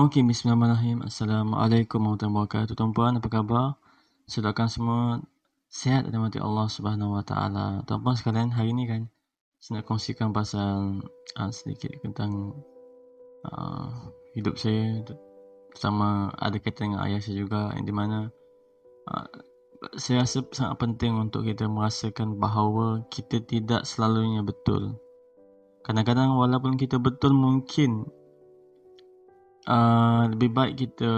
Okey, bismillahirrahmanirrahim. Assalamualaikum warahmatullahi wabarakatuh. Tuan-puan, apa khabar? Saya doakan semua sihat dan mati Allah Subhanahu Wa Taala. Tuan-puan sekalian, hari ini kan saya nak kongsikan pasal uh, sedikit tentang uh, hidup saya bersama ada kaitan dengan ayah saya juga yang di mana uh, saya rasa sangat penting untuk kita merasakan bahawa kita tidak selalunya betul. Kadang-kadang walaupun kita betul mungkin uh, lebih baik kita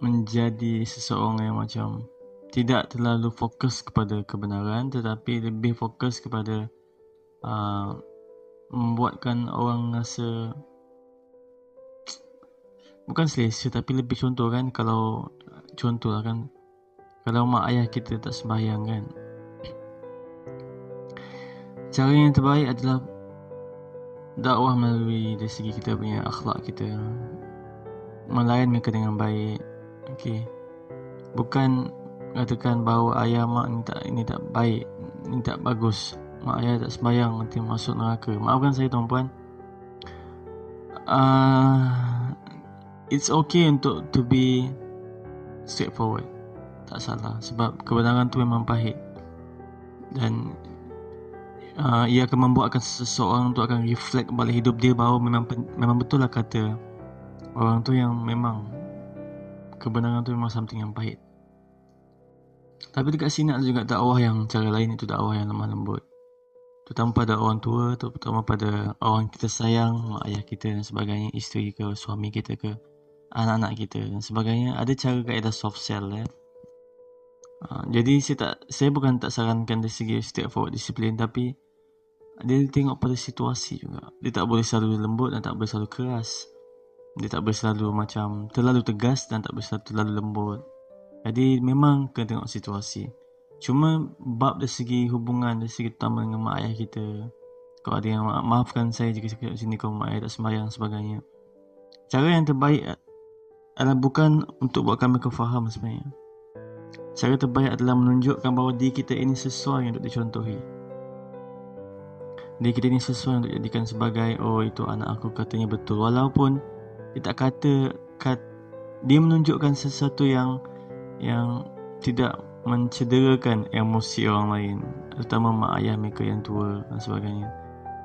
menjadi seseorang yang macam tidak terlalu fokus kepada kebenaran tetapi lebih fokus kepada uh, membuatkan orang rasa bukan selesa tapi lebih contoh kan kalau contoh lah kan kalau mak ayah kita tak sembahyang kan. Cara yang terbaik adalah dakwah melalui dari segi kita punya akhlak kita. Melayan mereka dengan baik. Okey. Bukan katakan bahawa ayah mak ni tak ini tak baik ini tak bagus. Mak ayah tak sembahyang nanti masuk neraka. Maafkan saya tuan-puan. Uh, it's okay untuk to be straightforward. Tak salah. Sebab kebenaran tu memang pahit. Dan uh, ia akan membuatkan seseorang tu akan reflect balik hidup dia bahawa memang memang betul lah kata orang tu yang memang kebenaran tu memang something yang pahit. Tapi dekat sini ada juga dakwah yang cara lain itu dakwah yang lemah lembut. Terutama pada orang tua, terutama pada orang kita sayang, mak ayah kita dan sebagainya, isteri ke, suami kita ke, anak-anak kita dan sebagainya. Ada cara kaedah soft sell ya. Uh, jadi saya tak saya bukan tak sarankan dari segi straightforward disiplin tapi dia tengok pada situasi juga. Dia tak boleh selalu lembut dan tak boleh selalu keras. Dia tak boleh selalu macam terlalu tegas dan tak boleh selalu terlalu lembut. Jadi memang kena tengok situasi. Cuma bab dari segi hubungan dari segi utama dengan mak ayah kita. Kalau ada yang ma- maafkan saya jika saya sini kalau mak ayah tak sembahyang sebagainya. Cara yang terbaik adalah bukan untuk buat kami faham sebenarnya. Cara terbaik adalah menunjukkan bahawa diri kita ini sesuai untuk dicontohi. Diri kita ini sesuai untuk dijadikan sebagai oh itu anak aku katanya betul walaupun dia tak kata kat, dia menunjukkan sesuatu yang yang tidak mencederakan emosi orang lain terutama mak ayah mereka yang tua dan sebagainya.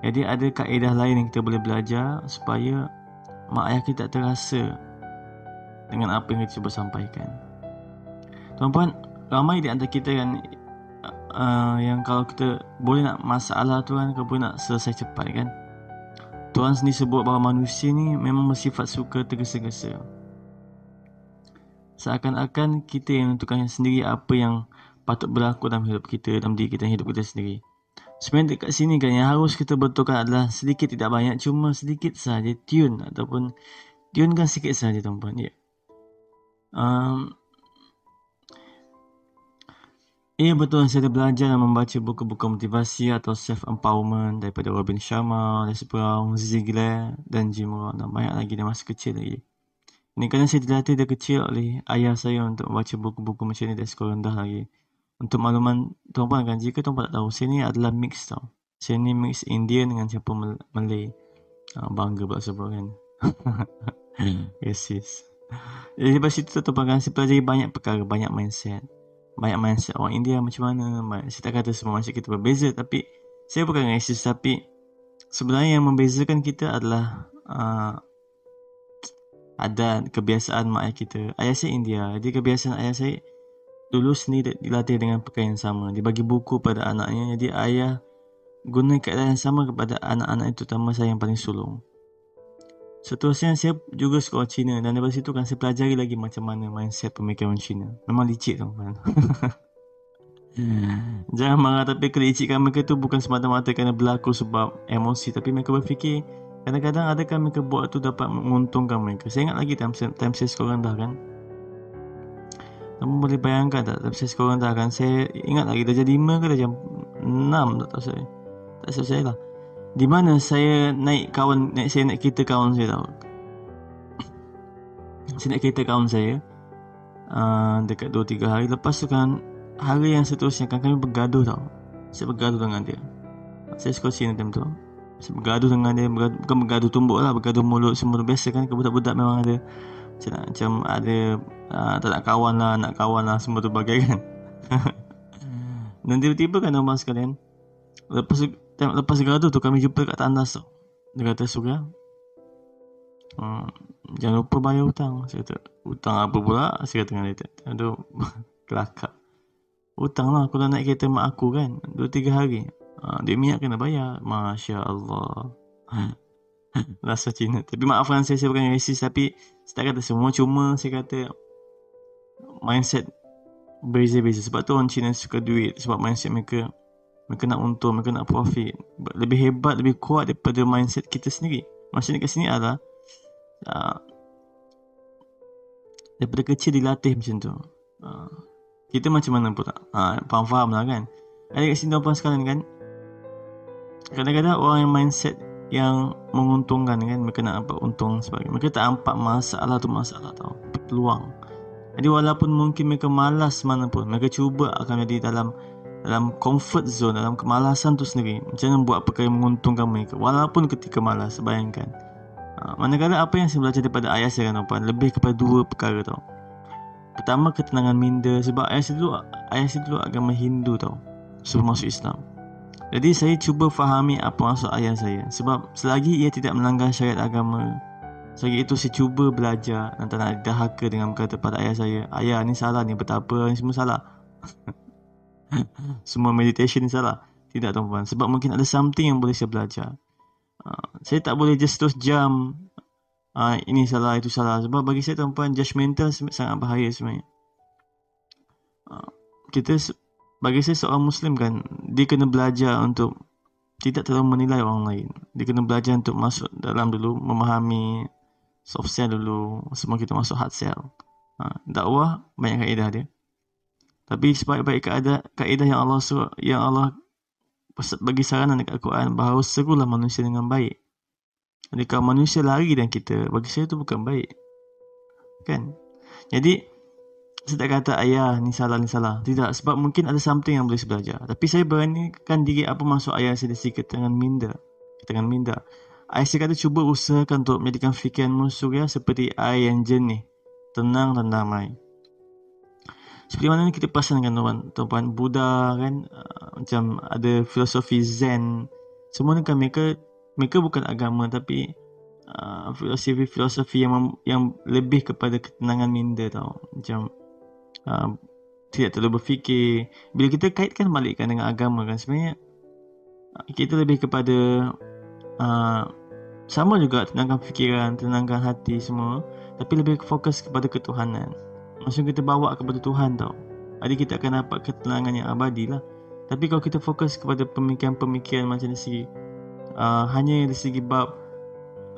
Jadi ada kaedah lain yang kita boleh belajar supaya mak ayah kita tak terasa dengan apa yang kita cuba sampaikan. Tuan-puan, ramai di antara kita kan uh, yang kalau kita boleh nak masalah tu kan, boleh nak selesai cepat kan. Tuhan sendiri sebut bahawa manusia ni memang bersifat suka tergesa-gesa. Seakan-akan kita yang menentukan sendiri apa yang patut berlaku dalam hidup kita, dalam diri kita, hidup kita sendiri. Sebenarnya dekat sini kan yang harus kita betulkan adalah sedikit tidak banyak, cuma sedikit saja tune ataupun tune kan sedikit saja tuan-puan. Ya. Um, Ya betul saya belajar dan membaca buku-buku motivasi atau self-empowerment daripada Robin Sharma, Les Brown, Ziegler dan Jim Rohn dan banyak lagi dari masa kecil lagi. Ini kerana saya dilatih dari kecil oleh ayah saya untuk membaca buku-buku macam ni dari sekolah rendah lagi. Untuk makluman tuan-puan kan, jika tuan-puan tak tahu, saya ni adalah mix tau. Saya ni mix Indian dengan siapa Malay. Ha, bangga pula sebab kan. yes, yes. Jadi lepas itu tuan-puan kan, saya pelajari banyak perkara, banyak mindset banyak mindset orang India macam mana saya tak kata semua mindset kita berbeza tapi saya bukan racist tapi sebenarnya yang membezakan kita adalah uh, adat kebiasaan mak ayah kita. Ayah saya India. Jadi kebiasaan ayah saya dulu sendiri dilatih dengan pakaian yang sama. Dia bagi buku pada anaknya. Jadi ayah guna keadaan yang sama kepada anak-anak itu terutama saya yang paling sulung Seterusnya saya juga sekolah Cina dan dari situ kan saya pelajari lagi macam mana mindset pemikiran Cina. Memang licik tu kan. hmm. Jangan marah tapi kelicikan mereka tu bukan semata-mata kerana berlaku sebab emosi tapi mereka berfikir kadang-kadang adakah mereka buat tu dapat menguntungkan mereka. Saya ingat lagi time, time saya sekolah rendah kan. Kamu boleh bayangkan tak time saya sekolah rendah kan saya ingat lagi dah jam 5 ke dah jam 6 tak tahu saya. Tak tahu saya lah di mana saya naik kawan naik saya naik kereta kawan saya tahu saya naik kereta kawan saya uh, dekat 2 3 hari. Lepas tu kan hari yang seterusnya kan kami bergaduh tau. Saya bergaduh dengan dia. Saya sekolah sini time tu. Bergaduh dengan dia bergaduh, bukan bergaduh tumbuk lah bergaduh mulut semua biasa kan budak-budak memang ada macam, macam ada uh, tak nak kawan lah nak kawan lah semua tu bagai kan. Dan tiba-tiba kan orang sekalian lepas lepas gaduh tu kami jumpa kat tandas tu. Dia kata surya hmm, jangan lupa bayar hutang. Saya kata hutang apa pula? Saya kata dengan dia aduh kelakar. Hutang lah dah naik kereta mak aku kan 2-3 hari. Ha, dia minyak kena bayar. Masya Allah. Rasa Cina. Tapi maafkan saya Saya bukan racist Tapi Saya tak kata semua Cuma saya kata Mindset Beza-beza. Sebab tu orang Cina suka duit Sebab mindset mereka Mereka nak untung Mereka nak profit. Lebih hebat Lebih kuat Daripada mindset kita sendiri. Maksudnya kat sini adalah uh, Daripada kecil dilatih macam tu. Uh, Kita macam mana pun tak. Uh, Faham-faham lah kan? Ada kat sini tuan-tuan kan? Kadang-kadang orang yang mindset yang menguntungkan kan mereka nak nampak untung sebagainya mereka tak nampak masalah tu masalah tau. Peluang. Jadi walaupun mungkin mereka malas mana pun mereka cuba akan jadi dalam dalam comfort zone dalam kemalasan tu sendiri. Mana buat perkara yang menguntungkan mereka walaupun ketika malas bayangkan. Ha, manakala apa yang saya belajar daripada ayah saya kan apa lebih kepada dua perkara tau. Pertama ketenangan minda sebab ayah saya dulu ayah saya dulu agama Hindu tau sebelum masuk Islam. Jadi saya cuba fahami apa maksud ayah saya. Sebab selagi ia tidak melanggar syariat agama Selagi itu saya cuba belajar Dan tak nak dahaka dengan berkata pada ayah saya Ayah ni salah ni betapa ni semua salah Semua meditation ni salah Tidak tuan-tuan Sebab mungkin ada something yang boleh saya belajar uh, Saya tak boleh just terus jam uh, Ini salah itu salah Sebab bagi saya tuan-tuan Judgmental sangat bahaya sebenarnya uh, Kita bagi saya seorang Muslim kan dia kena belajar untuk tidak terlalu menilai orang lain. Dia kena belajar untuk masuk dalam dulu memahami soft sell dulu semua kita masuk hard sell. Ha, dakwah banyak kaedah dia. Tapi sebaik-baik kaedah kaedah yang Allah suruh, yang Allah bagi saranan dekat Al-Quran bahawa serulah manusia dengan baik. Kalau manusia lari dan kita, bagi saya itu bukan baik. Kan? Jadi, saya tak kata ayah ni salah ni salah. Tidak sebab mungkin ada something yang boleh saya belajar. Tapi saya beranikan diri apa maksud ayah saya dari ketengan minda. Ketengan minda. Ayah saya kata cuba usahakan untuk menjadikan fikiranmu surya seperti air yang jernih. Tenang dan damai. Seperti mana kita perasan kan tuan, tuan Buddha kan uh, macam ada filosofi Zen. Semua ni kan mereka mereka bukan agama tapi uh, filosofi-filosofi yang yang lebih kepada ketenangan minda tau. Macam uh, tidak terlalu berfikir bila kita kaitkan balikkan dengan agama kan sebenarnya kita lebih kepada uh, sama juga tenangkan fikiran tenangkan hati semua tapi lebih fokus kepada ketuhanan maksud kita bawa kepada Tuhan tau jadi kita akan dapat ketenangan yang abadi lah tapi kalau kita fokus kepada pemikiran-pemikiran macam dari segi uh, hanya dari segi bab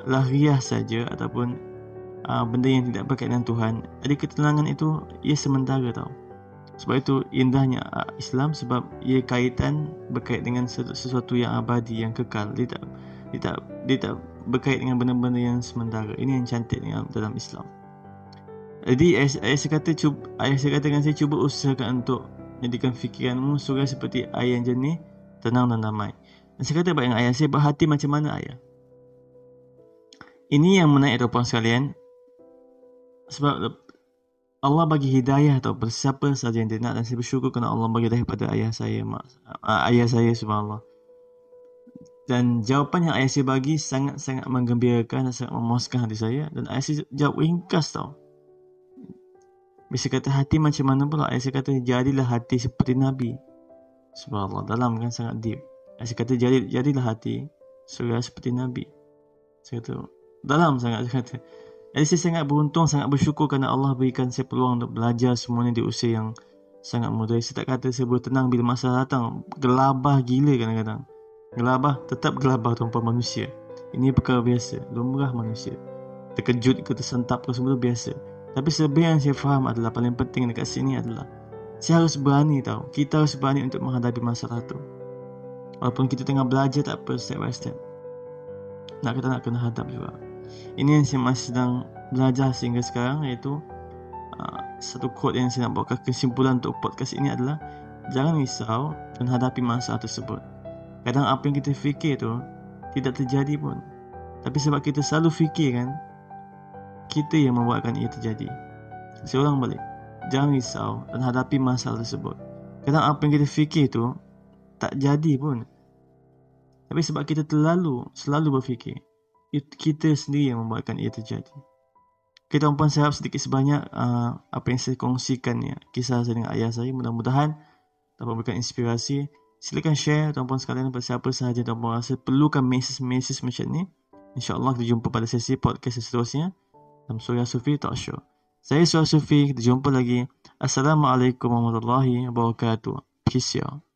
lahiriah saja ataupun uh, benda yang tidak berkaitan dengan Tuhan. Jadi ketenangan itu ia sementara tau. Sebab itu indahnya uh, Islam sebab ia kaitan berkait dengan sesuatu yang abadi yang kekal. Dia tak dia tak dia tak berkait dengan benda-benda yang sementara. Ini yang cantik dalam Islam. Jadi ayah, ayah saya kata cuba ayah saya katakan saya cuba usahakan untuk jadikan fikiranmu surga seperti air yang jernih, tenang dan damai. Dan saya kata dengan ayah saya berhati macam mana ayah? Ini yang menaik tuan sekalian sebab Allah bagi hidayah tau bersiapa saja yang dia nak dan saya bersyukur kerana Allah bagi hidayah pada ayah saya mak, ayah saya subhanallah dan jawapan yang ayah saya bagi sangat-sangat menggembirakan dan sangat memuaskan hati saya dan ayah saya jawab ringkas tau bisa kata hati macam mana pula saya kata jadilah hati seperti Nabi subhanallah dalam kan sangat deep saya kata jadi, jadilah hati surga seperti Nabi saya kata dalam sangat saya kata jadi saya sangat beruntung, sangat bersyukur kerana Allah berikan saya peluang untuk belajar semuanya di usia yang sangat muda. Saya tak kata saya boleh tenang bila masa datang. Gelabah gila kadang-kadang. Gelabah, tetap gelabah tuan-puan manusia. Ini perkara biasa, lumrah manusia. Terkejut ke tersentap ke semua itu biasa. Tapi sebenarnya yang saya faham adalah paling penting dekat sini adalah saya harus berani tahu. Kita harus berani untuk menghadapi masalah itu. Walaupun kita tengah belajar tak apa step by step. Nak kita nak kena hadap juga. Ini yang saya masih sedang belajar sehingga sekarang iaitu uh, satu quote yang saya nak buatkan kesimpulan untuk podcast ini adalah jangan risau dan hadapi masalah tersebut. Kadang apa yang kita fikir tu tidak terjadi pun. Tapi sebab kita selalu fikir kan, kita yang membuatkan ia terjadi. Seorang balik. Jangan risau dan hadapi masalah tersebut. Kadang apa yang kita fikir tu tak jadi pun. Tapi sebab kita terlalu selalu berfikir, kita sendiri yang membuatkan ia terjadi. Kita tuan saya sedikit sebanyak uh, apa yang saya kongsikan ya, kisah saya dengan ayah saya. Mudah-mudahan dapat memberikan inspirasi. Silakan share tuan-puan sekalian kepada siapa sahaja tuan-puan rasa perlukan mesej-mesej macam ni. InsyaAllah kita jumpa pada sesi podcast seterusnya. Dalam Surya Sufi Talk Show. Saya Surya Sufi. Kita jumpa lagi. Assalamualaikum warahmatullahi wabarakatuh. Peace out.